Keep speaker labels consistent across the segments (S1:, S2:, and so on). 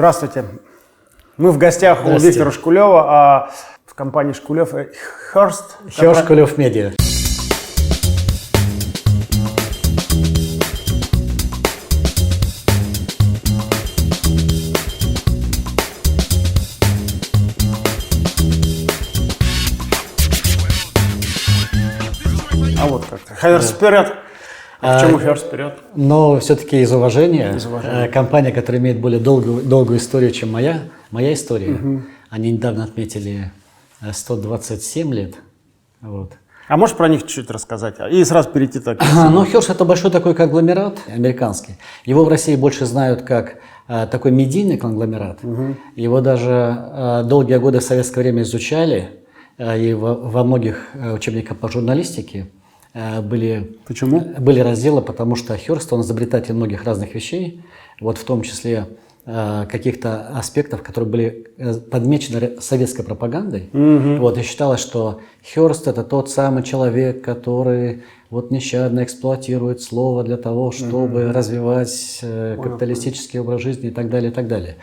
S1: Здравствуйте. Мы в гостях у. Виктора Шкулева, а в компании Шкулев Херст.
S2: Херш Кулев Медиа.
S1: А вот как-то. Херст вперед. А почему Херст вперед?
S2: Но все-таки из уважения,
S1: Из уважения.
S2: э, компания, которая имеет более долгую, долгую историю, чем моя, моя история, они недавно отметили э, 127 лет. Вот.
S1: А можешь про них чуть-чуть рассказать? И сразу перейти так.
S2: А, Ну, Херш это большой такой конгломерат американский. Его в России больше знают как э, такой медийный конгломерат. Его даже э, долгие годы в советское время изучали, э, и во, во многих э, учебниках по журналистике э, были
S1: Почему?
S2: были разделы, потому что Херст, он изобретатель многих разных вещей, вот в том числе э, каких-то аспектов, которые были э, подмечены советской пропагандой. Вот, и считалось, что Херст это тот самый человек, который вот нещадно эксплуатирует слово для того, чтобы развивать э, капиталистический образ жизни и так далее, и так далее.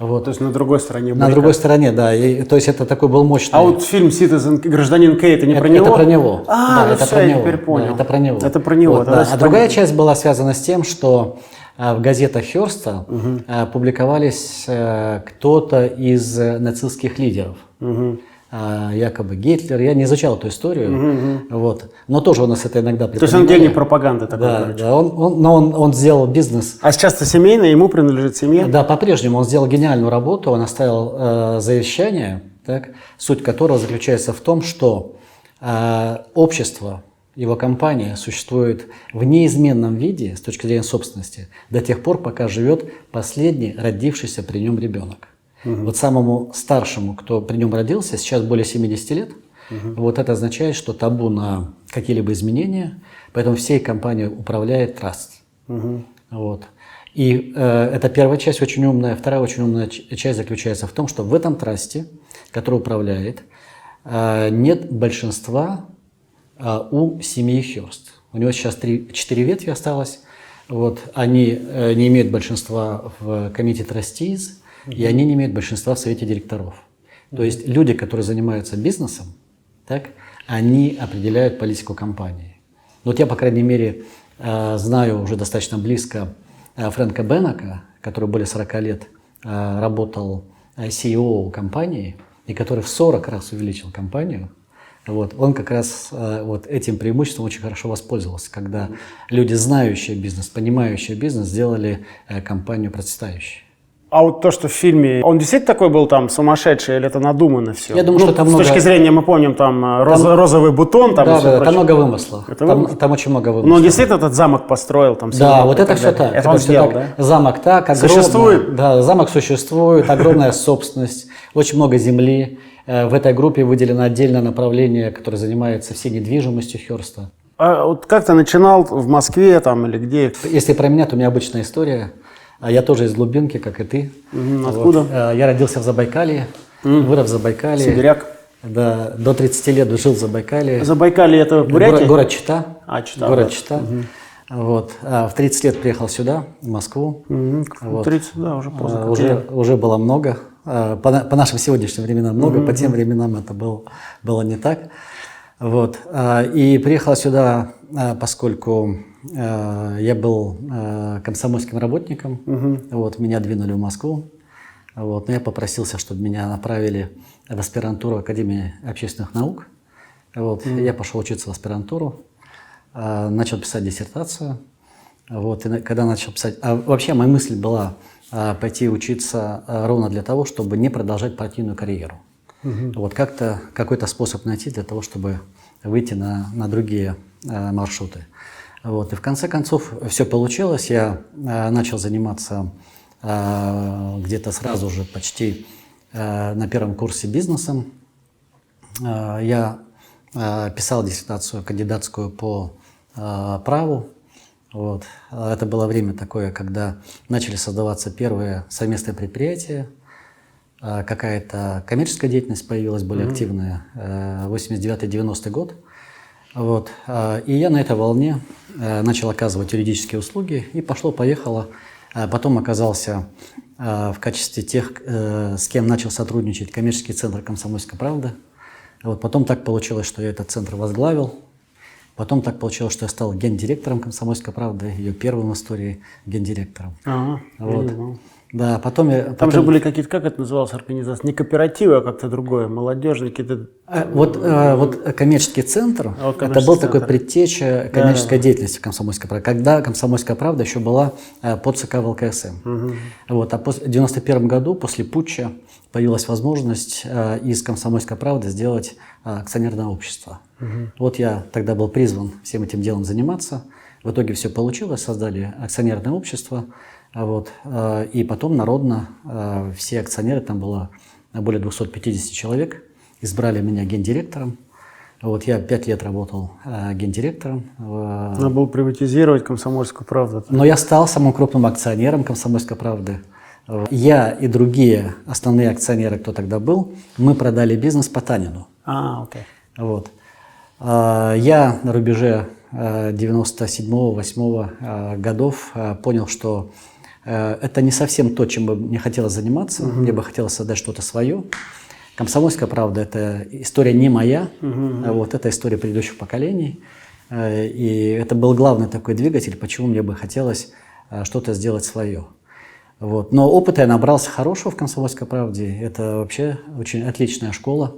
S2: Вот.
S1: То есть на другой стороне.
S2: На другой стороне, да. И, то есть это такой был мощный.
S1: А вот фильм Citizen, гражданин Кей, это не
S2: Это,
S1: про него?
S2: это про него.
S1: А,
S2: Да,
S1: ну
S2: это
S1: всё,
S2: про
S1: я
S2: него.
S1: теперь понял.
S2: Да, это про него.
S1: Это про него.
S2: Вот, да. А другая
S1: понятно.
S2: часть была связана с тем, что а, в газетах Херста а, публиковались а, кто-то из э, нацистских лидеров. А, якобы Гитлер. Я не изучал эту историю. Вот. Но тоже у нас это иногда
S1: То есть он гений пропаганды такой,
S2: Да,
S1: короче.
S2: да. Он, он- но он, он сделал бизнес
S1: А сейчас-то семейный, ему принадлежит семья?
S2: да, по-прежнему он сделал гениальную работу, он оставил э, завещание, так, суть которого заключается в том, что э, общество, его компания существует в неизменном виде с точки зрения собственности до тех пор, пока живет последний родившийся при нем ребенок. Вот самому старшему, кто при нем родился, сейчас более 70 лет, вот это означает, что табу на какие-либо изменения, поэтому всей компанией управляет траст. Вот. И э, это первая часть очень умная. Вторая очень умная часть заключается в том, что в этом трасте, который управляет, э, нет большинства э, у семьи Хёрст. У него сейчас три, четыре ветви осталось. Вот. Они э, не имеют большинства в комитете и они не имеют большинства в совете директоров. То есть люди, которые занимаются бизнесом, так, они определяют политику компании. Вот я, по крайней мере, э, знаю уже достаточно близко э, Фрэнка Беннека, который более 40 лет э, работал CEO компании, и который в 40 раз увеличил компанию. Вот. Он как раз вот этим преимуществом очень хорошо воспользовался, когда люди, знающие бизнес, понимающие бизнес, сделали компанию процветающей.
S1: А вот то, что в фильме, он действительно такой был там сумасшедший или это надумано все?
S2: Я думаю, что там
S1: С
S2: много-
S1: точки зрения, мы помним, там, э, роз- розовый бутон, там
S2: да, да,
S1: прочее.
S2: там много вымыслов.
S1: Это
S2: там,
S1: вымысл?
S2: там очень много
S1: Но
S2: вымыслов.
S1: он действительно этот замок построил, там,
S2: Да, вот это все так.
S1: Это он
S2: всё
S1: сделал,
S2: так.
S1: да?
S2: Замок так, огромный.
S1: Существует?
S2: Да, замок существует, огромная собственность, очень много земли. Э, В этой группе выделено отдельное направление, которое занимается всей недвижимостью Херста.
S1: А вот как ты начинал в Москве там или где?
S2: Если про меня, то у меня обычная история. А Я тоже из глубинки, как и ты.
S1: Мгм,
S2: Вот.
S1: откуда?
S2: Э, Я родился в Забайкалье, вырос в Забайкалье.
S1: Сибиряк?
S2: Да, до 30 лет жил в Забайкалье.
S1: Забайкалье это Бурятия?
S2: Город, город Чита.
S1: А, Чита,
S2: Город
S1: да.
S2: Чита. Вот. А в 30 лет приехал сюда, в Москву.
S1: Мгм,
S2: Вот.
S1: 30, да, уже поздно.
S2: А, уже, уже было много. А, По, по нашим сегодняшним временам много, по тем временам это был, было не так. Вот. А, И приехал сюда, а, поскольку а, я был а, комсомольским работником. Вот, меня двинули в Москву. Вот. Но я попросился, чтобы меня направили в аспирантуру Академии общественных наук. Вот. Я пошел учиться в аспирантуру, а, начал писать диссертацию. Вот, и когда начал писать... А вообще моя мысль была пойти учиться ровно для того, чтобы не продолжать партийную карьеру. Вот как-то какой-то способ найти для того, чтобы выйти на, на другие маршруты. Вот, и в конце концов все получилось. Я а, начал заниматься а, где-то сразу же почти а, на первом курсе бизнесом. Я писал диссертацию кандидатскую по праву. Вот. Это было время такое, когда начали создаваться первые совместные предприятия, какая-то коммерческая деятельность появилась более активная, э, 89-90 год. Вот. а, И я на этой волне э, начал оказывать юридические услуги и пошло-поехало. А Потом оказался э, в качестве тех, э, с кем начал сотрудничать коммерческий центр «Комсомольская правда». Вот потом так получилось, что я этот центр возглавил. Потом так получилось, что я стал гендиректором «Комсомольской правды», ее первым в истории гендиректором.
S1: Ага,
S2: Вот. Да, потом я...
S1: Там
S2: потом-
S1: же были какие-то, как это называлось, организация? Не кооперативы, а как-то другое, молодежные какие-то...
S2: А, Вот, э, вот коммерческий центр,
S1: А вот
S2: это
S1: коммерческий
S2: был такой
S1: центр.
S2: предтеча коммерческой деятельности комсомольской правды, когда комсомольская правда еще была э, под ЦК ВЛКСМ. Вот, а в 91 году, после путча, появилась возможность э, из комсомольской правды сделать акционерное общество. Вот я тогда был призван всем этим делом заниматься. В итоге все получилось, создали акционерное общество. А Вот, э, и потом народно э, все акционеры, там было более 250 человек, избрали меня гендиректором. Вот я пять лет работал э, гендиректором. в-
S1: Надо было приватизировать комсомольскую правду.
S2: но я стал самым крупным акционером «Комсомольской правды». Я и другие основные акционеры, кто тогда был, мы продали бизнес Потанину.
S1: А, окей.
S2: Вот. Я на рубеже 97-8 годов понял, что это не совсем то, чем бы мне хотелось заниматься. Мне бы хотелось создать что-то свое. Комсомольская правда – это история не моя, а вот это история предыдущих поколений. Э, И это был главный такой двигатель, почему мне бы хотелось э, что-то сделать свое. Вот. Но опыта я набрался хорошего в «Комсомольской правде». Это вообще очень отличная школа.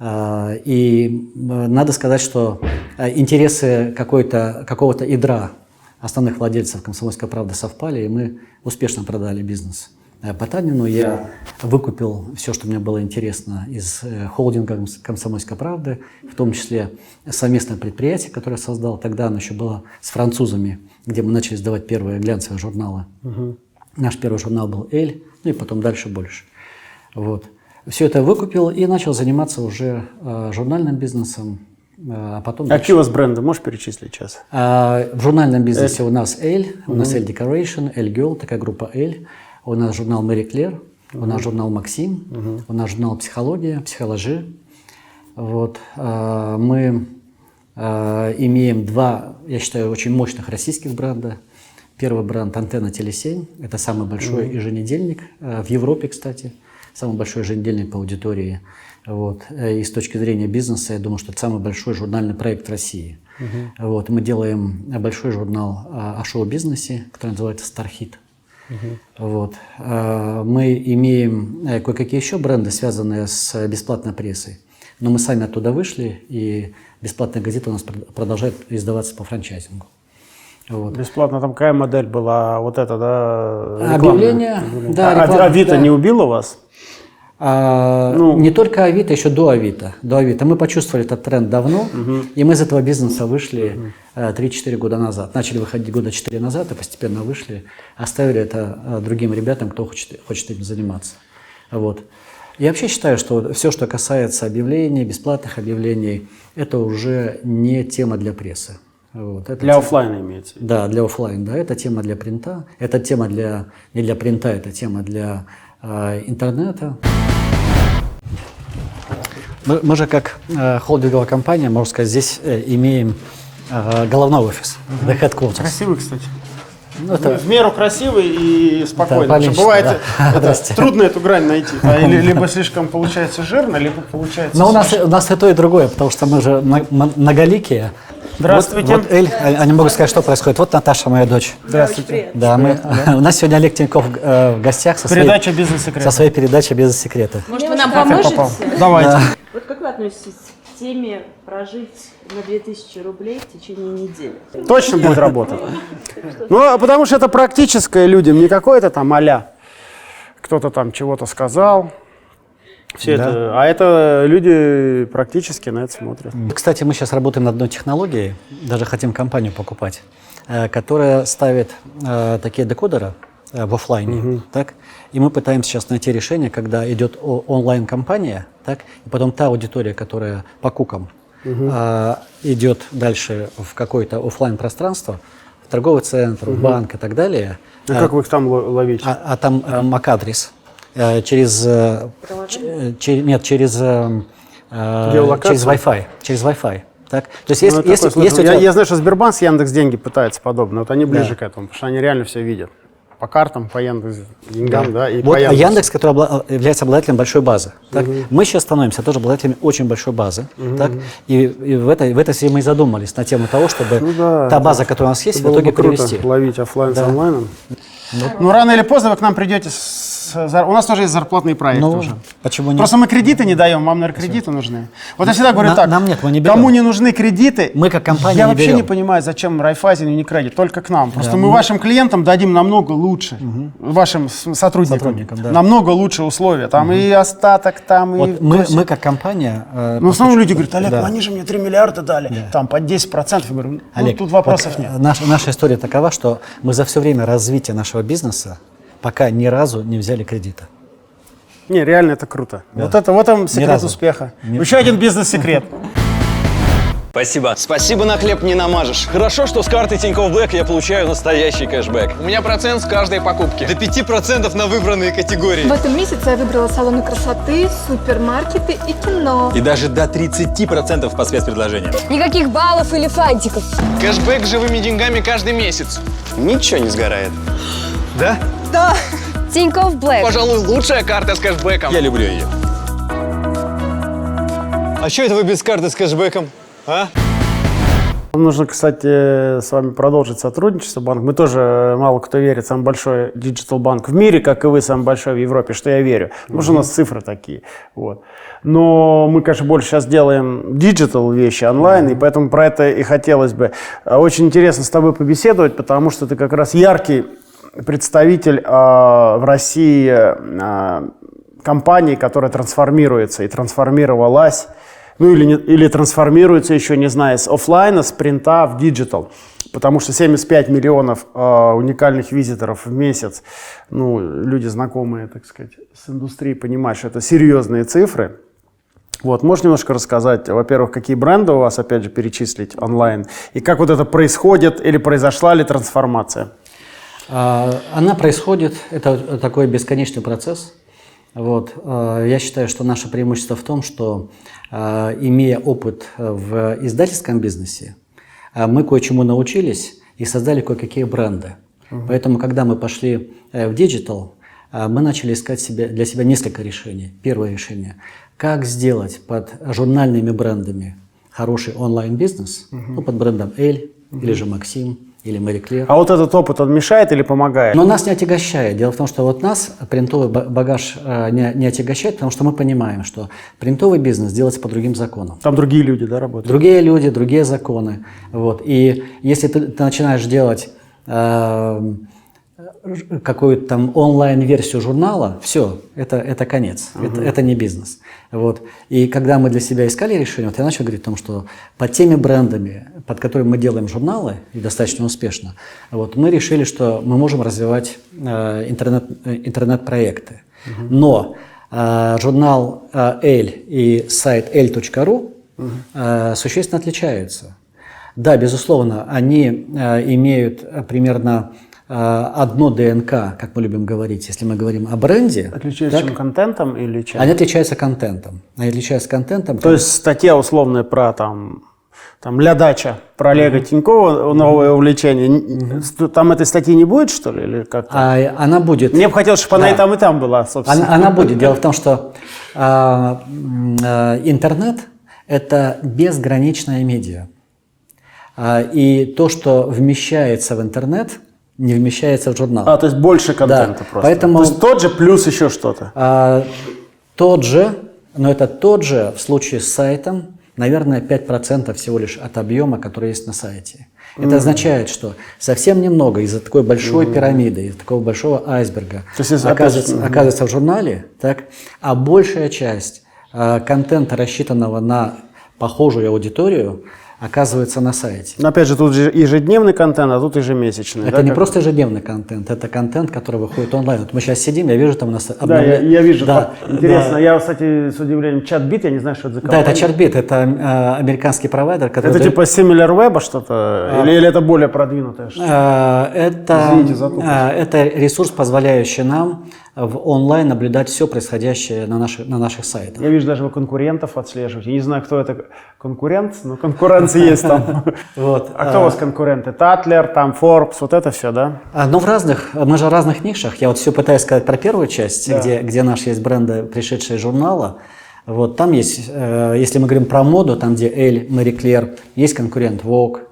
S2: И э, надо сказать, что э, интересы какого-то ядра основных владельцев «Комсомольской правды» совпали, и мы успешно продали бизнес. Э, Потанину я выкупил все, что мне было интересно из э, холдинга «Комс- «Комсомольской правды», в том числе совместное предприятие, которое я создал. Тогда оно еще было с французами, где мы начали сдавать первые глянцевые журналы. Наш первый журнал был «Эль», ну и потом дальше больше. Вот. Все это выкупил и начал заниматься уже э, журнальным бизнесом, а потом...
S1: А
S2: дальше.
S1: какие у вас бренды? Можешь перечислить сейчас?
S2: А, в журнальном бизнесе у нас «Эль», у нас «Эль Decoration», «Эль Girl», такая группа «Эль», у нас журнал «Мэри Клер», у нас журнал «Максим», у нас журнал «Психология», «Психологи». Вот. а, Мы а, имеем два, я считаю, очень мощных российских бренда. Первый бренд «Антенна Телесень». Это самый большой еженедельник э, в Европе, кстати. Самый большой еженедельник по аудитории. Вот. Э, И с точки зрения бизнеса, я думаю, что это самый большой журнальный проект России. Вот. Мы делаем большой журнал а, о шоу-бизнесе, который называется «Стархит». Вот. А, Мы имеем э, кое-какие еще бренды, связанные с бесплатной прессой. Но мы сами оттуда вышли, и бесплатная газета у нас прод- продолжает издаваться по франчайзингу. Вот.
S1: Бесплатно там какая модель была? Вот это, да?
S2: Объявление,
S1: рекламная?
S2: да,
S1: А- а Авито
S2: да.
S1: не убило вас?
S2: А,
S1: Ну.
S2: Не только Авито, еще до Авито. До Авито. Мы почувствовали этот тренд давно, и мы из этого бизнеса вышли э, 3-4 года назад. Начали выходить года 4 назад и постепенно вышли, оставили это э, другим ребятам, кто хочет, хочет этим заниматься. Вот. Я вообще считаю, что все, что касается объявлений, бесплатных объявлений, это уже не тема для прессы. Вот. Это
S1: Для оффлайна имеется. в виду.
S2: да, для оффлайн, да, это тема для принта, это тема для не для принта, это тема для э, интернета. Мы, мы же как э, холдинговая компания, можно сказать, здесь э, имеем э, головной офис, the headquarters.
S1: Красивый, кстати.
S2: Ну, это-
S1: В меру красивый и спокойный.
S2: Да,
S1: бывает
S2: да.
S1: это, трудно эту грань найти. Да, или- либо слишком получается жирно, либо получается...
S2: Но у нас, у нас и то, и другое, потому что мы же многоликие.
S1: Здравствуйте.
S2: Вот, вот Эль, а- а не могу сказать, что происходит. Вот Наташа, моя дочь.
S1: Здравствуйте.
S2: Да, мы, у нас сегодня Олег Тиньков э, в гостях со своей,
S1: Передача «Бизнес-секреты».
S2: со своей передачей «Бизнес-секреты».
S3: Может, вы нам
S1: я
S3: поможете?
S1: Давайте.
S3: Вот как вы относитесь к теме прожить на 2000 рублей в течение недели?
S1: Точно будет работать. Ну, а потому что это практическое людям, не какое-то там а кто-то там чего-то сказал. Все это, а это люди практически на это смотрят.
S2: Кстати, мы сейчас работаем над одной технологией, даже хотим компанию покупать, э, которая ставит э, такие декодеры э, в офлайне, так? И мы пытаемся сейчас найти решение, когда идет онлайн-компания, так? И потом та аудитория, которая по кукам э, идет дальше в какое-то офлайн пространство, в торговый центр, в банк и так далее.
S1: А как вы их там ло- ловите?
S2: А, а там э, MAC-адрес. Э, через, э, э, че- нет, через, через Wi-Fi. Через Wi-Fi. Так? То есть,
S1: Ну,
S2: если,
S1: я
S2: если, если
S1: я,
S2: тебя-
S1: я знаю, что Сбербанк с Яндекс деньги пытается подобно. Вот они ближе
S2: Да.
S1: к этому, потому что они реально все видят. по картам, по Яндекс деньгам, да, и
S2: Вот
S1: по Яндексу.
S2: Яндекс, который обла- является обладателем большой базы. Так? Мы сейчас становимся тоже обладателями очень большой базы. Так? И, и в, этой, в этой связи мы и задумались на тему того, чтобы
S1: Ну да,
S2: та база, которая у нас есть, в итоге
S1: бы круто
S2: перевести.
S1: ловить оффлайн с онлайном. Ну, рано или поздно вы к нам придете. С, зар- у нас тоже есть зарплатные проекты
S2: Ну,
S1: уже.
S2: почему нет?
S1: Просто мы кредиты не даем, вам, наверное, кредиты нужны. Вот я всегда говорю
S2: На-
S1: так,
S2: нам нет, мы не берем.
S1: кому не нужны кредиты,
S2: Мы как компания
S1: я
S2: не
S1: вообще
S2: берем.
S1: не понимаю, зачем Райфайзен и Unicredit, только к нам. Просто мы
S2: мы-
S1: вашим клиентам дадим намного лучше, вашим с- сотрудникам,
S2: Сотрудникам, да.
S1: намного лучше условия. Там и остаток, там и...
S2: Вот мы,
S1: косвенно.
S2: мы как компания... э,
S1: Ну, в основном люди говорят, Олег,
S2: Да.
S1: ну они же мне 3 миллиарда дали, там под 10%. Я говорю, ну,
S2: Олег,
S1: тут вопросов
S2: вот,
S1: нет.
S2: э, Наша, наша история такова, что мы за все время развития нашего бизнеса пока ни разу не взяли кредита.
S1: Не, реально это круто. Вот это в этом секрет
S2: разу.
S1: успеха. Еще один бизнес-секрет.
S4: Спасибо. Спасибо на хлеб не намажешь.
S5: Хорошо, что с карты Тинькофф Блэк я получаю настоящий кэшбэк.
S6: У меня процент с каждой покупки.
S4: До 5% на выбранные категории.
S7: В этом месяце я выбрала салоны красоты, супермаркеты и кино.
S4: И даже до 30% по спецпредложениям.
S8: Никаких баллов или фантиков.
S6: Кэшбэк с живыми деньгами каждый месяц.
S4: Ничего не сгорает. Да?
S8: Тинькофф Black.
S6: Пожалуй, лучшая карта с кэшбэком.
S4: Я люблю ее. А что это вы без карты с кэшбэком? А?
S1: Нам нужно, кстати, с вами продолжить сотрудничество. Банк. Мы тоже, э, мало кто верит, самый большой digital банк в мире, как и вы, самый большой в Европе, что я верю. Потому что у нас цифры такие. Вот. Но мы, конечно, больше сейчас делаем digital вещи онлайн, и поэтому про это и хотелось бы. А, Очень интересно с тобой побеседовать, потому что ты как раз яркий представитель а, в России а, компании, которая трансформируется и трансформировалась ну или, не- или трансформируется еще, не знаю, с оффлайна, с принта в digital. Потому что 75 миллионов э, уникальных визиторов в месяц, ну, люди знакомые, так сказать, с индустрией понимают, это серьезные цифры. Вот, можешь немножко рассказать, во-первых, какие бренды у вас, опять же, перечислить онлайн, и как вот это происходит, или произошла ли трансформация?
S2: А, Она происходит, это такой бесконечный процесс. Вот. а, Я считаю, что наше преимущество в том, что, а, имея опыт в издательском бизнесе, мы кое-чему научились и создали кое-какие бренды. Поэтому, когда мы пошли э, в digital, мы начали искать себе, для себя несколько решений. Первое решение – как сделать под журнальными брендами хороший онлайн-бизнес, ну, под брендом «Elle» или же «Maxim» или «Marie Claire».
S1: А вот этот опыт, он мешает или помогает?
S2: Но нас не отягощает. Дело в том, что вот нас принтовый ба- багаж э, не, не отягощает, потому что мы понимаем, что принтовый бизнес делается по другим законам.
S1: Там другие люди, да, работают?
S2: Другие люди, другие законы. Вот. И если ты, ты начинаешь делать э, какую-то там онлайн-версию журнала, все, это, это конец, это, это не бизнес. Вот. И когда мы для себя искали решение, вот я начал говорить о том, что под теми брендами, под которыми мы делаем журналы, и достаточно успешно, вот, мы решили, что мы можем развивать э, интернет, э, интернет-проекты. Но э, журнал э, «Эль» и сайт l.ru э, существенно отличаются. Да, безусловно, они э, имеют э, примерно одно ДНК, как мы любим говорить, если мы говорим о бренде.
S1: Отличаются
S2: так?
S1: контентом или чем?
S2: Они отличаются контентом. Они отличаются контентом.
S1: То есть статья условная про там, там «Ля дача», про Олега Тинькова, новое увлечение. Н- ст- Там этой статьи не будет, что ли? Или как
S2: А, она будет.
S1: Мне бы хотелось, чтобы она
S2: Да.
S1: и там, и там была, собственно.
S2: Она, она будет. Дело в том, что м, а, интернет – это безграничная медиа. А, и то, что вмещается в интернет, не вмещается в журнал.
S1: А, то есть больше контента
S2: Да,
S1: просто.
S2: поэтому-
S1: То есть тот же плюс еще что-то.
S2: А, тот же, но это тот же в случае с сайтом, наверное, 5% всего лишь от объема, который есть на сайте. Это означает, что совсем немного из-за такой большой пирамиды, из-за такого большого айсберга
S1: То есть,
S2: оказывается,
S1: опять-
S2: оказывается в журнале, так, а большая часть а, контента, рассчитанного на похожую аудиторию, оказывается на сайте.
S1: Но опять же, тут же ежедневный контент, а тут ежемесячный.
S2: Это
S1: да,
S2: не просто ежедневный контент, это контент, который выходит онлайн. Вот мы сейчас сидим, я вижу там у нас
S1: Да,
S2: обновля-
S1: я, я вижу.
S2: Да,
S1: Интересно.
S2: да.
S1: Я, кстати, с удивлением, чат-бит, я не знаю, что это за
S2: Да,
S1: компания.
S2: это Чарбит, это э, американский провайдер, который...
S1: Это типа SimilarWeb что-то? Или, или это более продвинутое? что-то?
S2: Э, это,
S1: Извините за тупость.
S2: э, это ресурс, позволяющий нам в онлайн наблюдать все происходящее на наших, на наших сайтах.
S1: Я вижу, даже вы конкурентов отслеживаете. Я не знаю, кто это конкурент, но конкуренция есть там.
S2: Вот.
S1: А кто у вас конкуренты? Татлер, там Forbes, вот это все, да?
S2: А, Но в разных, мы же в разных нишах. Я вот все пытаюсь сказать про первую часть, где, где наши есть бренды, пришедшие из журнала. Вот там есть, э, если мы говорим про моду, там где Эль, Мэри Клер, есть конкурент Vogue.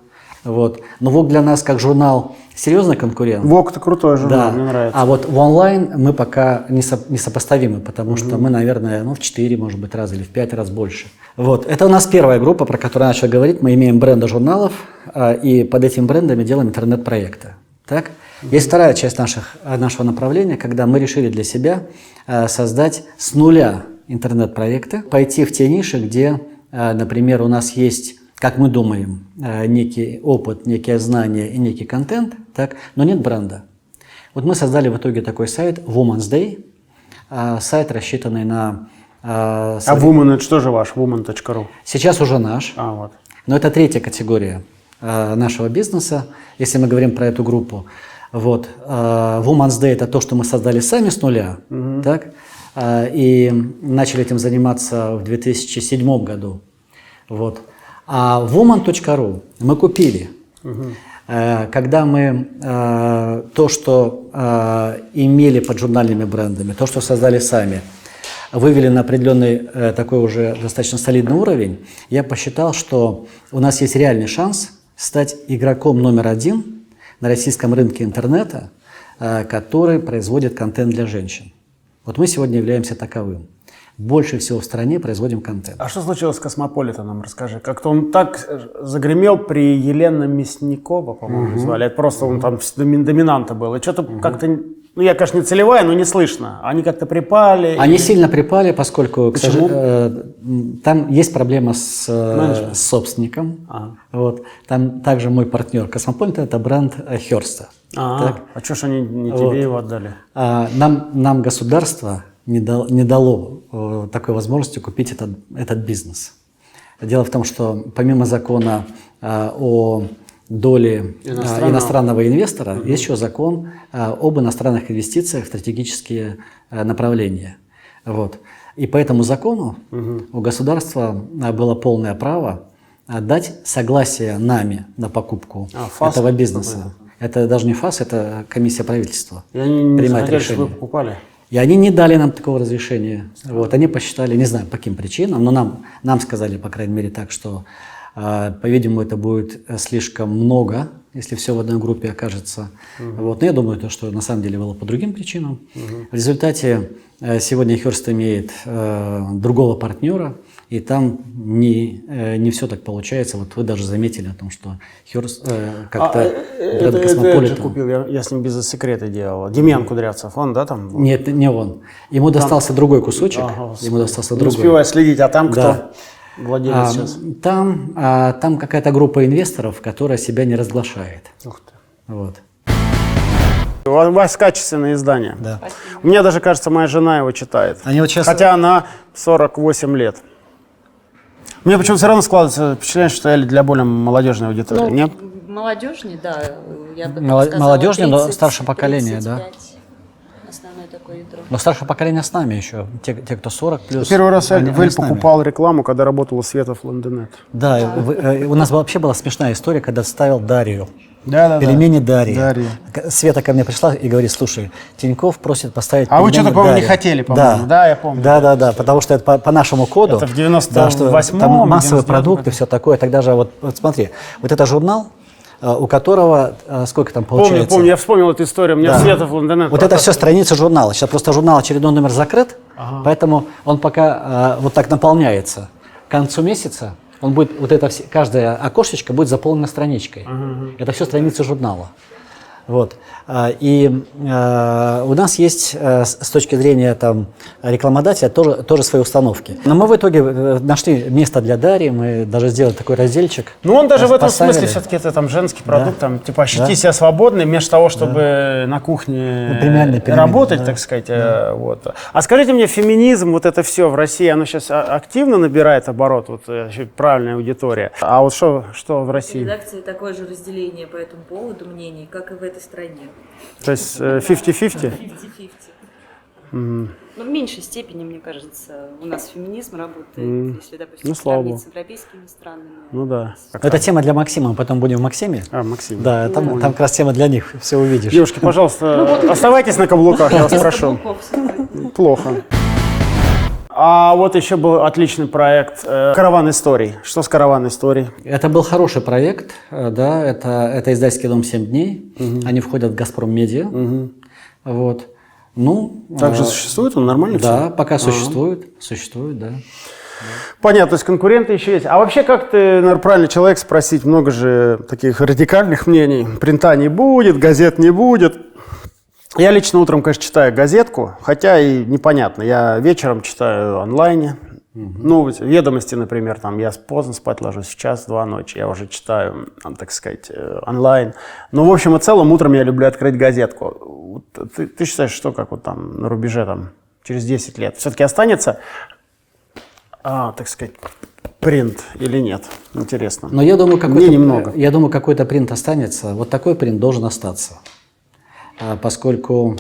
S2: Вот. Но Vogue для нас как журнал серьезный конкурент.
S1: Вок, это крутой журнал,
S2: Да.
S1: мне нравится.
S2: А вот в онлайн мы пока не, со- не сопоставимы, потому что мы, наверное, ну, в 4, может быть, раза или в 5 раз больше. Вот. Это у нас первая группа, про которую я начал говорить. Мы имеем бренды журналов, а, и под этими брендами делаем интернет-проекты. Так? Есть вторая часть наших, а, нашего направления, когда мы решили для себя а, создать с нуля интернет-проекты, пойти в те ниши, где, например, у нас есть как мы думаем, а, некий опыт, некие знания и некий контент, так, но нет бренда. Вот мы создали в итоге такой сайт Woman's Day, а, сайт, рассчитанный на... а,
S1: А Woman, это что же ваш? Woman.ru.
S2: Сейчас уже наш,
S1: А, вот.
S2: но это третья категория а, нашего бизнеса, если мы говорим про эту группу. Вот. Woman's Day – это то, что мы создали сами с нуля, так? А, и начали этим заниматься в 2007 году. Вот. А woman.ru мы купили. Э, Когда мы э, то, что э, имели под журнальными брендами, то, что создали сами, вывели на определенный такой уже достаточно солидный уровень, я посчитал, что у нас есть реальный шанс стать игроком номер один на российском рынке интернета, который производит контент для женщин. Вот мы сегодня являемся таковым. Больше всего в стране производим контент.
S1: А что случилось с Космополитеном, расскажи. Как-то он так э, загремел при Елена Мясникова, по-моему, звали. Это просто он там доминанта был. И что-то как-то, ну я, конечно, не целевая, но не слышно. Они как-то припали.
S2: Они
S1: и-
S2: сильно припали, поскольку к
S1: Почему?
S2: сожа- э, там есть проблема с, э, с собственником.
S1: Ага.
S2: Вот. Там также мой партнер Космополита это бренд э, Херста.
S1: А,
S2: Так.
S1: а что ж они не
S2: Вот.
S1: тебе его отдали?
S2: А, нам, нам государство не, дал- не дало э, такой возможности купить этот, этот бизнес. Дело в том, что помимо закона а, о доле а,
S1: Иностранного.
S2: иностранного инвестора, есть еще закон а, об иностранных инвестициях в стратегические а, направления. Вот. И по этому закону у государства а, было полное право а, дать согласие нами на покупку
S1: А, ФАС
S2: этого бизнеса. Это даже не ФАС, это комиссия правительства.
S1: Они не
S2: принимает
S1: захотели, чтобы вы
S2: решение.
S1: покупали?
S2: И они не дали нам такого разрешения. Вот, они посчитали, не знаю по каким причинам, но нам, нам сказали, по крайней мере, так, что, э, по-видимому, это будет э, слишком много, если все в одной группе окажется. Вот. Но я думаю, то, что на самом деле было по другим причинам. В результате э, сегодня Херст имеет э, другого партнера, и там не, э, не все так получается. Вот вы даже заметили о том, что Херст э, как-то
S1: А, э,
S2: бренд
S1: это, это
S2: Cosmopolitan-
S1: купил, я, я с ним бизнес-секреты делал. Демьян Кудрявцев, он, да, там?
S2: Нет, не он. Ему достался другой кусочек.
S1: Ага,
S2: ему достался
S1: Не
S2: другой.
S1: успеваю следить, а там кто
S2: Да.
S1: владелец
S2: А,
S1: сейчас?
S2: там, а, там какая-то группа инвесторов, которая себя не разглашает.
S1: Ух ты.
S2: Вот.
S1: У вас- качественное издание.
S2: Да.
S1: У меня даже, кажется, моя жена его читает.
S2: Они вот сейчас-
S1: Хотя она 48 лет. Мне почему-то все равно складывается впечатление, что я для более молодежной аудитории.
S3: Ну,
S1: Нет?
S3: молодежней, да, я бы сказала,
S2: молодежней, но
S3: 30,
S2: старшее поколение, да?
S3: 35. Основное такое ядро.
S2: Но старшее поколение с нами еще. Те, те кто 40 плюс.
S1: Первый раз
S2: они-
S1: Эль покупал рекламу, когда работала Света в Лондонет.
S2: Да, и вы- э, у нас вообще была смешная история, когда ставил Дарью.
S1: Да, да,
S2: Пельмени Дарья.
S1: Дарья.
S2: К- Света ко мне пришла и говорит, слушай, Тиньков просит поставить
S1: А вы что-то, по-моему, не
S2: Дарья».
S1: хотели, по-моему. Да, я помню.
S2: Да, да, да, потому что это по, по нашему коду.
S1: Это в
S2: да, что
S1: 98-м,
S2: Там массовые
S1: 99-м
S2: продукты, все такое. Тогда же, вот, вот смотри, вот это журнал, э, у которого, э, сколько там
S1: Помню,
S2: получается?
S1: помню, я вспомнил эту историю. У меня
S2: Да.
S1: Света в Лондонет.
S2: Вот это все страницы журнала. Сейчас просто журнал очередной номер закрыт, поэтому он пока э, вот так наполняется. К концу месяца он будет, вот это все, каждое окошечко будет заполнено страничкой. Это все страницы журнала. Вот. А, И э, у нас есть э, с точки зрения там, рекламодателя тоже, тоже свои установки. Но мы в итоге э, нашли место для Дарьи, мы даже сделали такой разделчик.
S1: Ну, он даже в этом
S2: Поставили.
S1: смысле все-таки это там женский продукт, там, типа, ощути
S2: Да.
S1: себя свободной, вместо того, чтобы на кухне
S2: Ну, пельмени,
S1: работать,
S2: да.
S1: так сказать. э, Вот. А скажите мне, феминизм, вот это все в России, оно сейчас активно набирает оборот, вот э, правильная аудитория. А вот что, что в
S9: В
S1: России?
S9: редакции такое же разделение по этому поводу мнений, как и в этой стране.
S1: То есть э, 50-50?
S9: 50-50. Но в меньшей степени, мне кажется, у нас феминизм работает, если, допустим,
S1: Ну, слава
S9: сравнить
S1: богу.
S9: с европейскими странами.
S1: Ну да.
S2: Это тема для Максима, мы потом будем в Максиме.
S1: А, Максим.
S2: Да, там, там как раз тема для них, все увидишь.
S1: Девушки, пожалуйста, оставайтесь на каблуках, я вас прошу. Плохо. А вот еще был отличный проект э, «Караван историй». Что с «Караван историй»?
S2: Это был хороший проект, э, да, это, это издательский дом «7 дней», они входят в «Газпром Медиа», вот. Ну,
S1: Также
S2: э,
S1: существует он нормально?
S2: Да,
S1: всё?
S2: пока существует, существует, да.
S1: Понятно, то есть конкуренты еще есть. А вообще, как ты, наверное, правильный человек спросить, много же таких радикальных мнений. Принта не будет, газет не будет. Я лично утром, конечно, читаю газетку, хотя и непонятно. Я вечером читаю онлайне. Ну, вот ведомости, например, там я поздно спать ложусь, в час-два ночи, я уже читаю, так сказать, э, онлайн. Но, в общем и целом, утром я люблю открыть газетку. Вот Ты, ты считаешь, что как вот там на рубеже там через 10 лет все-таки останется а, так сказать, принт или нет? Интересно.
S2: Но я думаю,
S1: Мне
S2: какой-то,
S1: немного.
S2: я думаю, какой-то принт останется. Вот такой принт должен остаться. А, Поскольку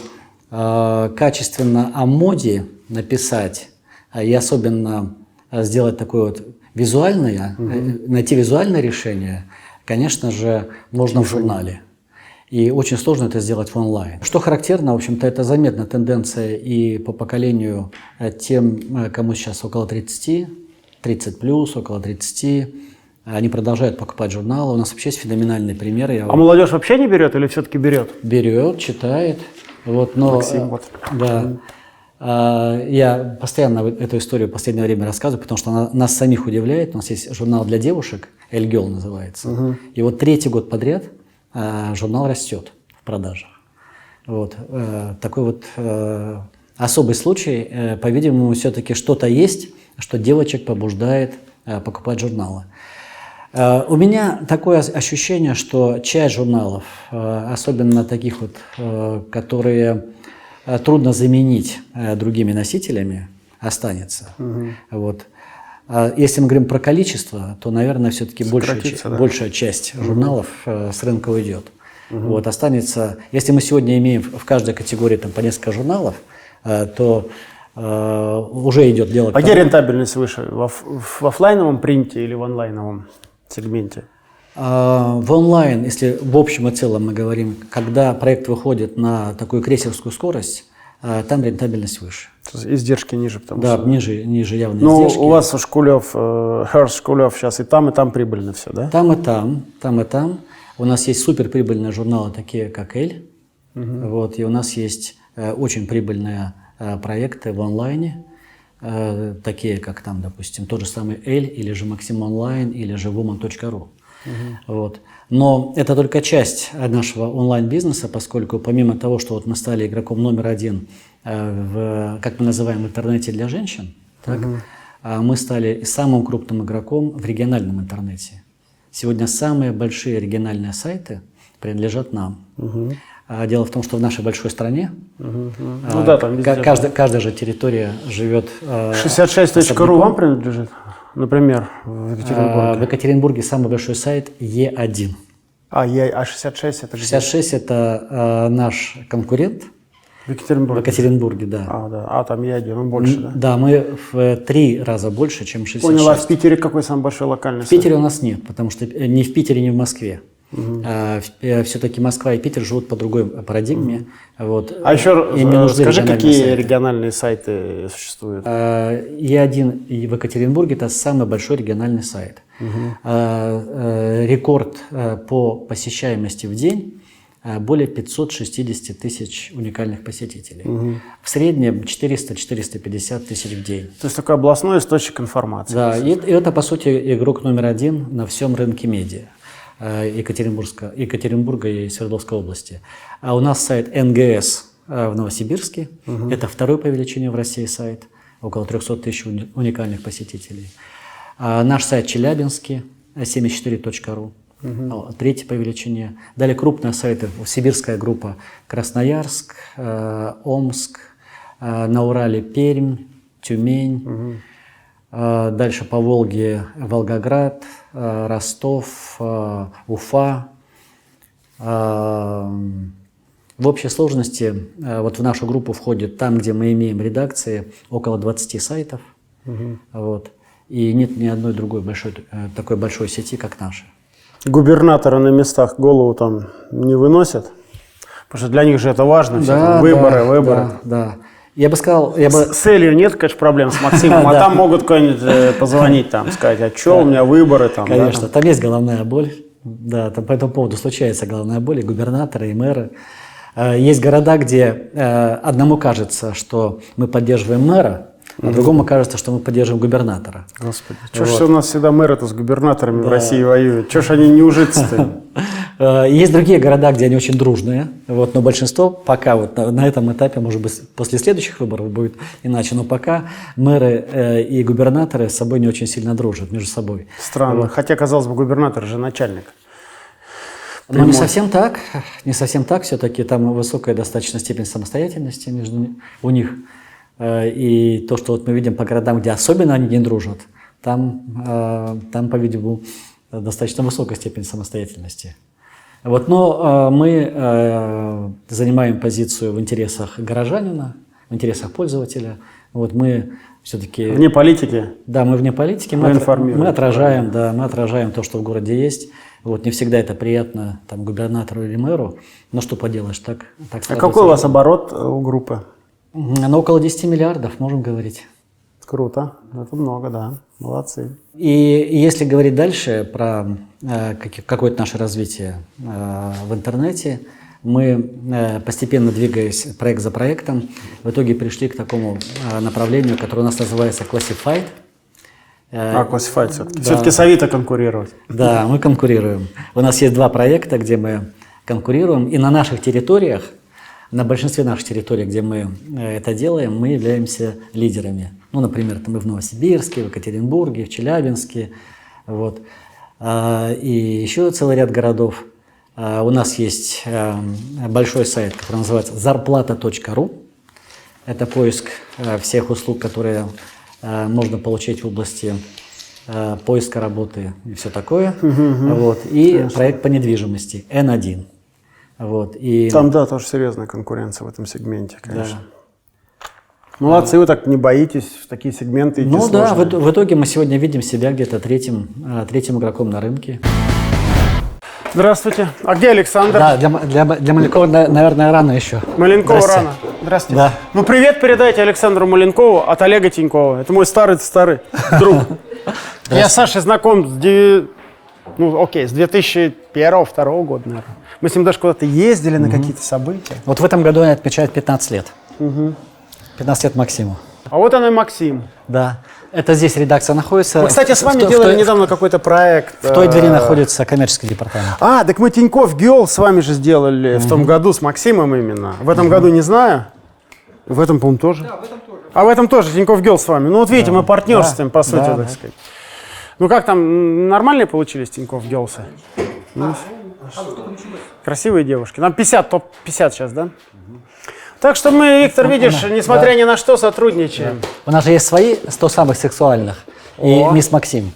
S2: а, качественно о моде написать а, и особенно сделать такое вот визуальное, э, найти визуальное решение, конечно же, можно в журнале. И очень сложно это сделать в онлайн. Что характерно, в общем-то, это заметна тенденция и по поколению э, тем, э, кому сейчас около 30, 30 плюс, около 30, они продолжают покупать журналы. У нас вообще есть феноменальный пример. Я
S1: А молодежь вообще не берет или все-таки берет?
S2: берет, читает. Вот, но,
S1: Максим,
S2: э,
S1: вот.
S2: Да. А, Я постоянно эту историю в последнее время рассказываю, потому что она нас самих удивляет. У нас есть журнал для девушек, «Эль Girl» называется. И вот третий год подряд а, журнал растет в продажах. Вот. э, Такой вот э, особый случай. По-видимому, все-таки что-то есть, что девочек побуждает покупать журналы. Э, У меня такое ощущение, что часть журналов, э, особенно таких вот, э, которые трудно заменить другими носителями, останется. Вот. А Если мы говорим про количество, то, наверное, все-таки большая,
S1: да.
S2: большая часть журналов э, с рынка уйдет. Вот, останется, если мы сегодня имеем в каждой категории там, по несколько журналов, то уже идет дело
S1: А где рентабельность выше? В, в офлайновом принте или в онлайновом сегменте?
S2: А, В онлайн, если в общем и целом мы говорим, когда проект выходит на такую крейсерскую скорость, а, там рентабельность выше.
S1: Издержки ниже, потому
S2: Да,
S1: что...
S2: ниже, ниже явно
S1: Ну,
S2: издержки.
S1: у вас у Шкулев, э, Херс Шкулев сейчас и там, и там прибыльно все, да?
S2: Там и там, там и там. У нас есть суперприбыльные журналы, такие как «Эль». Вот, и у нас есть э, очень прибыльные э, проекты в онлайне, э, такие как там, допустим, тот же самый «Эль» или же «Максим онлайн» или же woman.ru. Вот. Но это только часть нашего онлайн-бизнеса, поскольку помимо того, что вот мы стали игроком номер один э, в, как мы называем, в интернете для женщин, так, а мы стали самым крупным игроком в региональном интернете. Сегодня самые большие региональные сайты принадлежат нам. А Дело в том, что в нашей большой стране
S1: Ну
S2: а,
S1: да, там везде.
S2: ка- каждая, каждая же территория живет... а,
S1: 66.ru
S2: особняком.
S1: вам принадлежит, например, в
S2: А, В
S1: Екатеринбурге?
S2: Екатеринбурге самый большой сайт Е1.
S1: А, я, а 66 это где?
S2: 66 – это а, наш конкурент
S1: В
S2: в
S1: Екатеринбурге.
S2: Екатеринбурге, да.
S1: А, да. А, там я один, он больше, да?
S2: Да, мы в три раза больше, чем 66.
S1: Понял, а в Питере какой самый большой локальный
S2: В Питере у нас нет, потому что э, ни в Питере, ни в Москве. Все-таки Москва и Питер живут по другой парадигме. Вот.
S1: А еще
S2: Им не
S1: э,
S2: нужны
S1: скажи,
S2: региональные
S1: какие
S2: сайты.
S1: региональные сайты существуют?
S2: А, Е1 и в Екатеринбурге это самый большой региональный сайт. А, э, Рекорд э, по посещаемости в день э, более 560 тысяч уникальных посетителей. В среднем 400-450 тысяч в день.
S1: То есть такой областной источник информации.
S2: Да, и, и это, по сути, игрок номер один на всем рынке медиа э, Екатеринбургска, Екатеринбурга и Свердловской области. А у нас сайт НГС э, в Новосибирске. Это второй по величине в России сайт. Около 300 тысяч уни- уникальных посетителей. А наш сайт Челябинский, э, 74.ru. О, Третий по величине. Далее крупные сайты, сибирская группа Красноярск, э, Омск, на Урале Пермь, Тюмень. А, Дальше по Волге Волгоград, а, Ростов, а, Уфа, а, В общей сложности вот в нашу группу входит там, где мы имеем редакции, около 20 сайтов. Вот. И нет ни одной другой большой, э, такой большой сети, как наша.
S1: Губернаторы на местах голову там не выносят? Потому что для них же это важно. все там выборы,
S2: да,
S1: выборы.
S2: Да, да. Я бы сказал, я бы...
S1: С целью нет, конечно, проблем с Максимом, а
S2: Да.
S1: там могут кто-нибудь э, позвонить, там, сказать, а что, у меня выборы там. да,
S2: Конечно,
S1: там.
S2: там есть головная боль. Да, там по этому поводу случается головная боль, и губернаторы, и мэры. Э, Есть города, где э, одному кажется, что мы поддерживаем мэра, а другому кажется, что мы поддерживаем губернатора.
S1: Господи, что ж у нас всегда мэры-то с губернаторами в России воюют? Что ж они не ужиться-то?
S2: Э, Есть другие города, где они очень дружные, вот, но большинство пока вот на, на этом этапе, может быть, после следующих выборов будет иначе, но пока мэры э, и губернаторы с собой не очень сильно дружат между собой.
S1: Странно. Хотя, казалось бы, губернатор же начальник.
S2: Но не совсем так, не совсем так, все-таки там высокая достаточно степень самостоятельности между у них. Э, И то, что вот мы видим по городам, где особенно они не дружат, там, э, там по-видимому, достаточно высокая степень самостоятельности. Вот, но э, мы э, занимаем позицию в интересах горожанина, в интересах пользователя. Вот мы все-таки...
S1: Вне политики.
S2: Да, мы вне политики, мы, отра-
S1: информируете,
S2: мы отражаем, да, мы отражаем то, что в городе есть. Вот не всегда это приятно там губернатору или мэру, но что поделаешь, так, так
S1: А какой у вас оборот у группы?
S2: Ну, около 10 миллиардов, можем говорить.
S1: Круто. Это много, да. Молодцы.
S2: И если говорить дальше про э, какое-то наше развитие э, в интернете, мы э, постепенно двигаясь проект за проектом, в итоге пришли к такому э, направлению, которое у нас называется Classified. Э,
S1: А, классифайт все-таки.
S2: да.
S1: Все-таки с Авито конкурировать.
S2: Да, мы конкурируем. У нас есть два проекта, где мы конкурируем, и на наших территориях, на большинстве наших территорий, где мы э, это делаем, мы являемся лидерами. Ну, например, там и в Новосибирске, в Екатеринбурге, в Челябинске, вот. А, И еще целый ряд городов. А, У нас есть э, большой сайт, который называется зарплата.ру. Это поиск э, всех услуг, которые можно получить в области поиска работы и все такое. Вот. И проект по недвижимости N1. Вот. И,
S1: Там, да, тоже серьезная конкуренция в этом сегменте,
S2: да.
S1: конечно. Молодцы, вы так не боитесь в такие сегменты идти
S2: Ну да, в,
S1: сложные.
S2: в итоге мы сегодня видим себя где-то третьим, э, третьим игроком на рынке.
S1: Здравствуйте. А где Александр?
S2: Да, для, для, для Малякова, на- наверное, рано еще.
S1: Маленкова
S2: Здрасте.
S1: рано. Здравствуйте.
S2: Да.
S1: Ну, привет передайте Александру Маленкову от Олега Тинькова. Это мой старый-старый друг. Я с Сашей знаком с, ну, окей, с 2001-2002 года, наверное. Мы с ним даже куда-то ездили на какие-то события.
S2: Вот в этом году они отмечают 15 лет. 15 лет Максиму.
S1: А вот он и Максим.
S2: Да. Это здесь редакция находится.
S1: Мы, кстати, с вами
S2: в
S1: делали
S2: в той-
S1: недавно какой-то проект.
S2: В той двери
S1: э,
S2: находится коммерческий департамент.
S1: А, так мы Тиньков Геол с вами же сделали в том году с Максимом именно. В этом году не знаю. В этом, по-моему, тоже. Да, в этом тоже. А в этом тоже Тиньков Геол с вами. Ну вот видите, мы партнерствуем, по сути,
S2: Да,
S1: так
S2: да.
S1: сказать. Ну как там, нормальные получились Тиньков Геолсы? Ну, Красивые девушки. Нам 50, топ-50 сейчас, да? Так что мы, Виктор, видишь, несмотря ни на что, сотрудничаем.
S2: У нас же есть свои 100 самых сексуальных. И
S1: О.
S2: мисс Максим.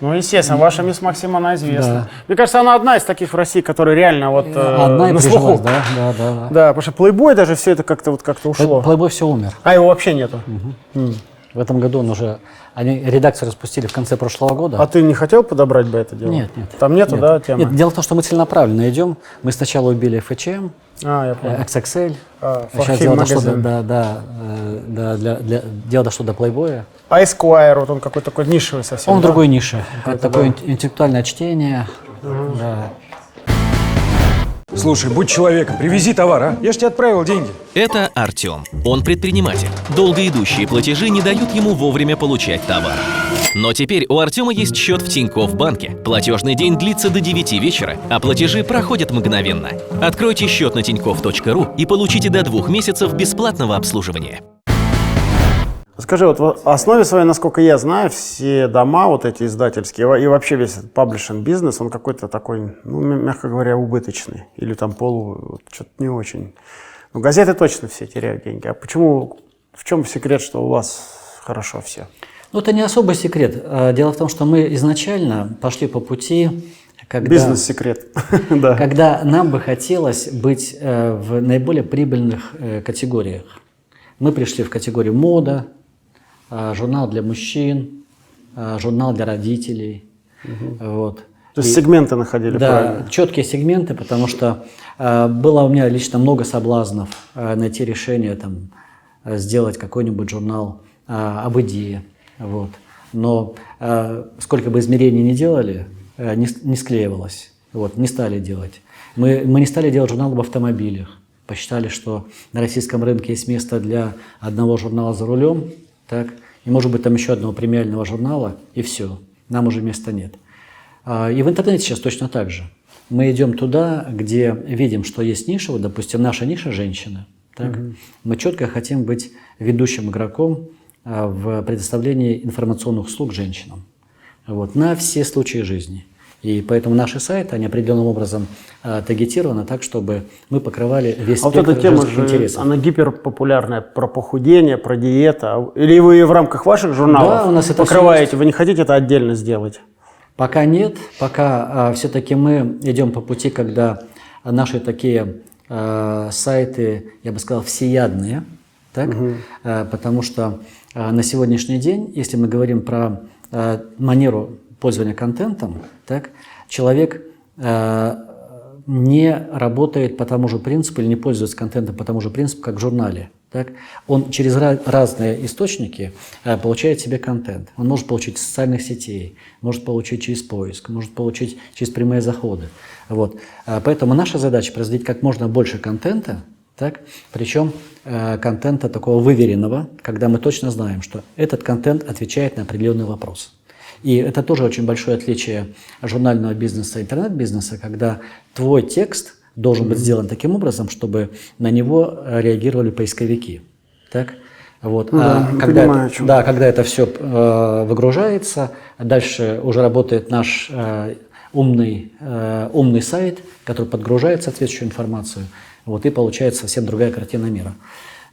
S1: Ну, естественно, ваша мисс Максим, она известна.
S2: Да.
S1: Мне кажется, она одна из таких в России, которая реально вот э,
S2: Одна и
S1: на слуху.
S2: да, да, да. да.
S1: Да, потому что плейбой даже все это как-то вот как-то ушло.
S2: Плейбой все умер.
S1: А его вообще нету.
S2: В этом году он уже... Они редакцию распустили в конце прошлого года.
S1: А ты не хотел подобрать бы это дело?
S2: Нет, нет.
S1: Там нету,
S2: Нет.
S1: да, темы?
S2: Нет, дело в том, что мы целенаправленно идем. Мы сначала убили FHM,
S1: А, я
S2: э,
S1: понял.
S2: XXL.
S1: А,
S2: Сейчас дело дошло до, да, да, э, да, для, для- дело дошло до плейбоя.
S1: А Esquire, вот он какой-то такой нишевый совсем.
S2: Он
S1: да?
S2: другой нише. Это такое ин- интеллектуальное чтение. Да.
S5: Слушай, будь человеком, привези товар, а? Я ж тебе отправил деньги.
S10: Это Артем. Он предприниматель. Долго идущие платежи не дают ему вовремя получать товар. Но теперь у Артема есть счет в Тинькофф банке. Платежный день длится до 9 вечера, а платежи проходят мгновенно. Откройте счет на tinkoff.ru и получите до двух месяцев бесплатного обслуживания.
S1: Скажи, вот в основе своей, насколько я знаю, все дома вот эти издательские и вообще весь этот паблишинг бизнес, он какой-то такой, ну, мягко говоря, убыточный. Или там полу, вот, что-то не очень. Ну, газеты точно все теряют деньги. А почему, в чем секрет, что у вас хорошо все?
S2: Ну, это не особый секрет. Э, Дело в том, что мы изначально пошли по пути когда,
S1: Бизнес-секрет. да.
S2: когда нам бы хотелось быть э, в наиболее прибыльных э, категориях. Мы пришли в категорию мода, журнал для мужчин, э, журнал для родителей. Вот.
S1: То есть
S2: И-
S1: сегменты находили
S2: да,
S1: правильно.
S2: четкие сегменты, потому что э, было у меня лично много соблазнов э, найти решение, там, сделать какой-нибудь журнал э, об идее. Вот. Но э, сколько бы измерений не делали, э, не, не склеивалось. Вот, не стали делать. Мы, мы не стали делать журнал об автомобилях. Посчитали, что на российском рынке есть место для одного журнала за рулем, так, и может быть там еще одного премиального журнала, и все. Нам уже места нет. А, И в интернете сейчас точно так же. Мы идем туда, где видим, что есть ниша, вот, допустим, наша ниша – женщины. Так? Мы четко хотим быть ведущим игроком а, в предоставлении информационных услуг женщинам вот, на все случаи жизни. И поэтому наши сайты, они определенным образом а, таргетированы так, чтобы мы покрывали весь
S1: А вот
S2: спектр
S1: эта тема же,
S2: интересов.
S1: она гиперпопулярная, про похудение, про диета. Или вы в рамках ваших журналов
S2: Да, у нас это
S1: покрываете? Вы не хотите это отдельно сделать?
S2: Пока нет, пока все-таки мы идем по пути, когда наши такие э, сайты, я бы сказал, всеядные, так? Э, потому что э, на сегодняшний день, если мы говорим про э, манеру пользования контентом, так, человек э, не работает по тому же принципу или не пользуется контентом по тому же принципу, как в журнале. Так? Он через разные источники э, получает себе контент. Он может получить из социальных сетей, может получить через поиск, может получить через прямые заходы. Вот. Э, Поэтому наша задача производить как можно больше контента, так? причем э, контента такого выверенного, когда мы точно знаем, что этот контент отвечает на определенный вопрос. И это тоже очень большое отличие журнального бизнеса и интернет-бизнеса, когда твой текст должен быть сделан таким образом, чтобы на него э, реагировали поисковики. Так? Вот.
S1: Ну да,
S2: а
S1: я
S2: когда,
S1: понимаю,
S2: это, да, когда это все выгружается, дальше уже работает наш э, умный, э, умный сайт, который подгружает соответствующую информацию, вот, и получается совсем другая картина мира.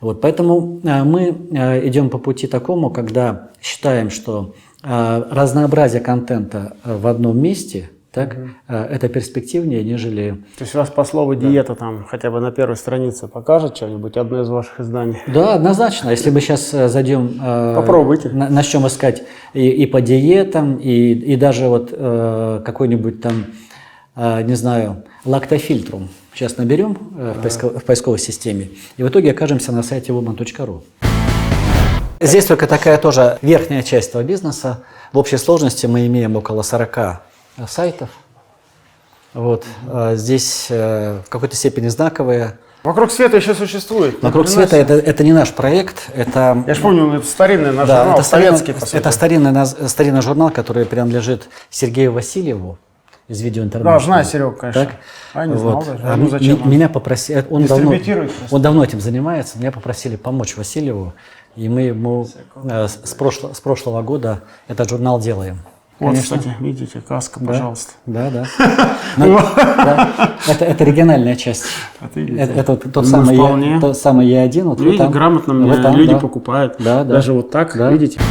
S2: Вот, поэтому э, мы э, идем по пути такому, когда считаем, что э, разнообразие контента э, в одном месте так, э, это перспективнее, нежели
S1: То есть у вас по слову диета там хотя бы на первой странице покажет что-нибудь, одно из ваших изданий?
S2: Да, однозначно. Если мы сейчас зайдем, э,
S1: Попробуйте.
S2: на- начнем искать и, и по диетам, и, и даже вот э, какой-нибудь там, э, не знаю, лактофильтрум. Сейчас наберем э, в, поиско- в поисковой системе, и в итоге окажемся на сайте woman.ru. Здесь только такая тоже верхняя часть этого бизнеса. В общей сложности мы имеем около 40 сайтов. Вот. э, Здесь э, в какой-то степени знаковые.
S1: Вокруг света еще существует.
S2: Вокруг света это, это не наш проект, это
S1: Я же помню, это старинный наш
S2: да,
S1: журнал,
S2: это старинный,
S1: советский, по сути.
S2: это старинный, старинный журнал, который принадлежит Сергею Васильеву из видео
S1: Да, знаю, Серег, конечно.
S2: Так?
S1: А, не знал
S2: Вот.
S1: даже.
S2: А
S1: Ну, зачем?
S2: Меня попросили, он давно, он давно этим занимается, меня попросили помочь Васильеву, и мы ему э, с, прошло- с прошлого года этот журнал делаем.
S1: Вот,
S2: Конечно.
S1: кстати, видите, каска,
S2: Да.
S1: пожалуйста.
S2: Да, да. Ну, да. Это, это региональная часть.
S1: Вот видите.
S2: Это, это вот тот,
S1: Ну,
S2: самый
S1: вполне.
S2: Е, тот самый Е1. Вот вы
S1: Видите,
S2: там,
S1: грамотно
S2: вы
S1: мне
S2: там,
S1: люди
S2: да.
S1: покупают.
S2: Да, да.
S1: Даже вот так,
S2: Да.
S1: видите.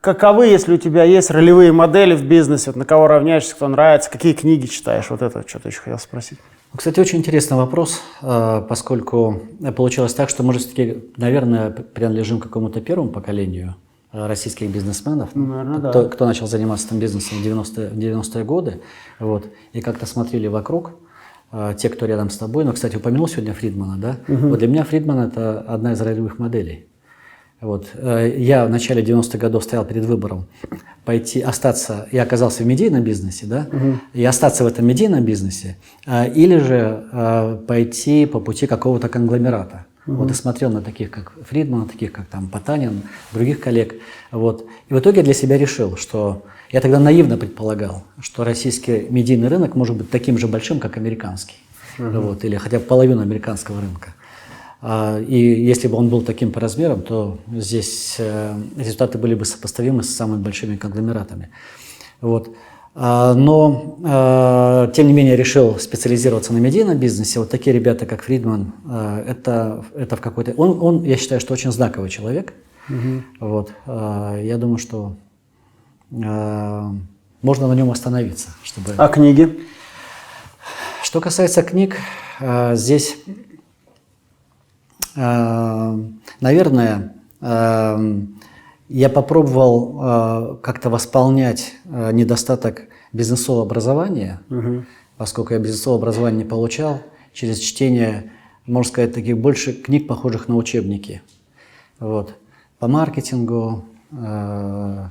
S1: Каковы, если у тебя есть ролевые модели в бизнесе, вот на кого равняешься, кто нравится, какие книги читаешь? Вот это что-то еще хотел спросить.
S2: Кстати, очень интересный вопрос, э, поскольку получилось так, что мы же все-таки, наверное, принадлежим к какому-то первому поколению э, российских бизнесменов,
S1: Ну, наверное, да.
S2: кто, кто начал заниматься там бизнесом в 90-е, в 90-е годы, вот, и как-то смотрели вокруг, э, те, кто рядом с тобой. Но, кстати, упомянул сегодня Фридмана, да? Вот для меня Фридман – это одна из ролевых моделей. Вот. э, Я в начале 90-х годов стоял перед выбором пойти, остаться, я оказался в медийном бизнесе, да, и остаться в этом медийном бизнесе, а, или же а, пойти по пути какого-то конгломерата. Вот и смотрел на таких, как Фридман, таких, как там Потанин, других коллег. Вот. И в итоге для себя решил, что я тогда наивно предполагал, что российский медийный рынок может быть таким же большим, как американский. Вот, или хотя бы половину американского рынка. А, И если бы он был таким по размерам, то здесь э, результаты были бы сопоставимы с самыми большими конгломератами. Вот. А, Но, э, тем не менее, решил специализироваться на медийном бизнесе. Вот такие ребята, как Фридман, это, это в какой-то... Он, он, я считаю, что очень знаковый человек. Вот. А, Я думаю, что можно на нем остановиться. Чтобы...
S1: А книги?
S2: Что касается книг, здесь, наверное, э, я попробовал э, как-то восполнять э, недостаток бизнесового образования, поскольку я бизнесовое образование не получал, через чтение, можно сказать, таких больше книг, похожих на учебники. Вот. По маркетингу, э,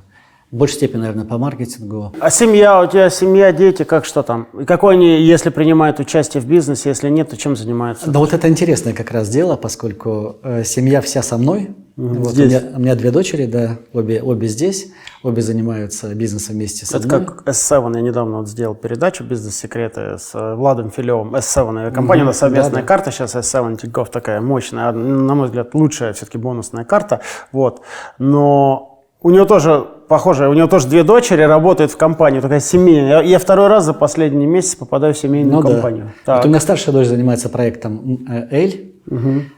S2: в большей степени, наверное, по маркетингу.
S1: А семья, у тебя семья, дети, как что там? И какой они, если принимают участие в бизнесе, если нет, то чем занимаются?
S2: Да вот это интересное как раз дело, поскольку э, семья вся со мной. Вот
S1: здесь.
S2: У, меня, у меня две дочери, да, обе, обе здесь, обе занимаются бизнесом вместе со
S1: Это
S2: мной.
S1: как S7, я недавно вот сделал передачу «Бизнес-секреты» с э, Владом Филевым. S7, компания у нас совместная
S2: да-да.
S1: карта сейчас S7 Тинькофф такая мощная, на мой взгляд, лучшая все-таки бонусная карта. Вот. Но у нее тоже, похоже, у нее тоже две дочери работают в компании, такая семейная. Я, я второй раз за последний месяц попадаю в семейную
S2: Ну да.
S1: компанию.
S2: Вот
S1: Так.
S2: у меня старшая дочь занимается проектом э, Эль.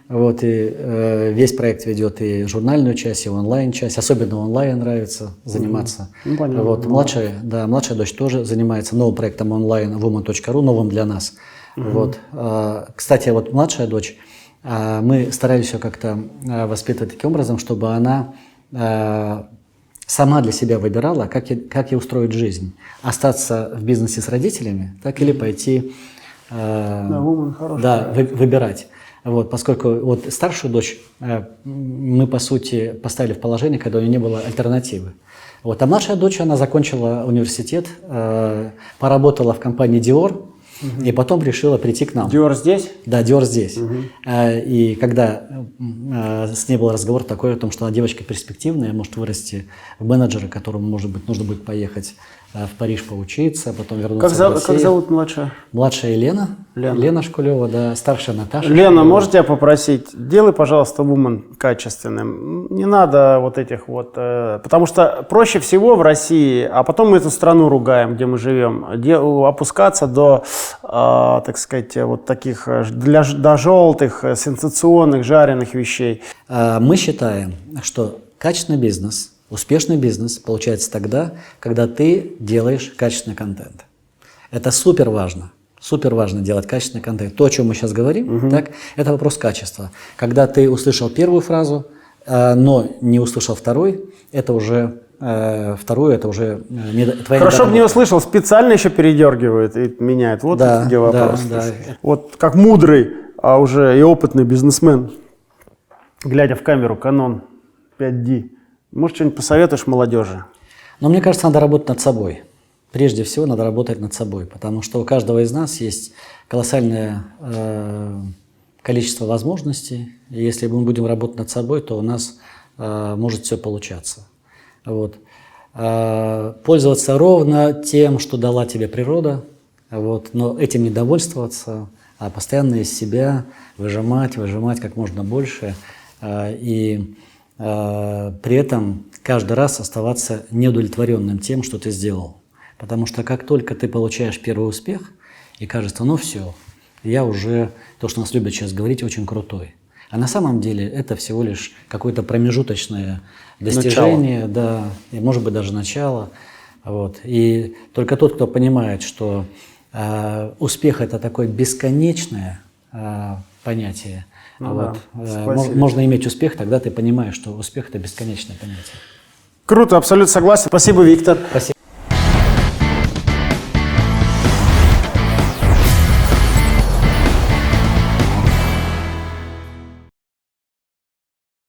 S2: Вот, и э, весь проект ведет и журнальную часть, и онлайн-часть. Особенно онлайн нравится заниматься.
S1: Ну, понятно.
S2: Вот, младшая, да, младшая дочь тоже занимается новым проектом онлайн woman.ru, новым для нас. Вот. А, Кстати, вот младшая дочь, а, мы старались ее как-то а, воспитывать таким образом, чтобы она сама для себя выбирала, как ей, как ей устроить жизнь. Остаться в бизнесе с родителями, так или пойти э,
S1: Да, хороший
S2: да, вы- выбирать. Вот, поскольку вот старшую дочь э, мы, по сути, поставили в положение, когда у нее не было альтернативы. Вот, а младшая дочь, она закончила университет, э, поработала в компании Dior, и потом решила прийти к нам.
S1: Диор здесь?
S2: Да, Диор здесь. Э, И когда э, с ней был разговор такой о том, что она девочка перспективная, может вырасти в менеджера, которому, может быть, нужно будет поехать в Париж поучиться, а потом вернуться
S1: Как,
S2: в Россию.
S1: как зовут младшая?
S2: Младшая Елена.
S1: Лена.
S2: Шкулева, да. Старшая Наташа.
S1: Лена,
S2: Шкулева.
S1: можете тебя попросить, делай, пожалуйста, вумен качественным. Не надо вот этих вот... э, потому что проще всего в России, а потом мы эту страну ругаем, где мы живем, де- опускаться до, э, так сказать, вот таких э, для, до желтых, э, сенсационных, жареных вещей.
S2: Мы считаем, что качественный бизнес, успешный бизнес получается тогда, когда ты делаешь качественный контент. Это супер важно. Супер важно делать качественный контент. То, о чем мы сейчас говорим, так, это вопрос качества. Когда ты услышал первую фразу, э, но не услышал второй, это уже э, вторую, это уже э, не, до- твоя
S1: Хорошо бы не услышал, специально еще передергивает и меняет. Вот
S2: Да,
S1: где вопрос.
S2: да, да.
S1: Вот как мудрый, а уже и опытный бизнесмен, глядя в камеру, канон 5D, может, что-нибудь посоветуешь молодежи?
S2: Но мне кажется, надо работать над собой. Прежде всего, надо работать над собой, потому что у каждого из нас есть колоссальное э, количество возможностей. И если мы будем работать над собой, то у нас э, может все получаться. Вот. Э, пользоваться ровно тем, что дала тебе природа, вот, но этим не довольствоваться, а постоянно из себя выжимать, выжимать как можно больше. э, и при этом каждый раз оставаться неудовлетворенным тем, что ты сделал. Потому что как только ты получаешь первый успех, и кажется, ну все, я уже, то, что нас любят сейчас говорить, очень крутой. А на самом деле это всего лишь какое-то промежуточное достижение, да, и может быть даже начало. Вот. И только тот, кто понимает, что э, успех это такое бесконечное э, понятие,
S1: Ну
S2: вот,
S1: да,
S2: э, можно иметь успех, тогда ты понимаешь, что успех это бесконечное понятие.
S1: Круто, абсолютно согласен. Спасибо, Виктор.
S2: Спасибо.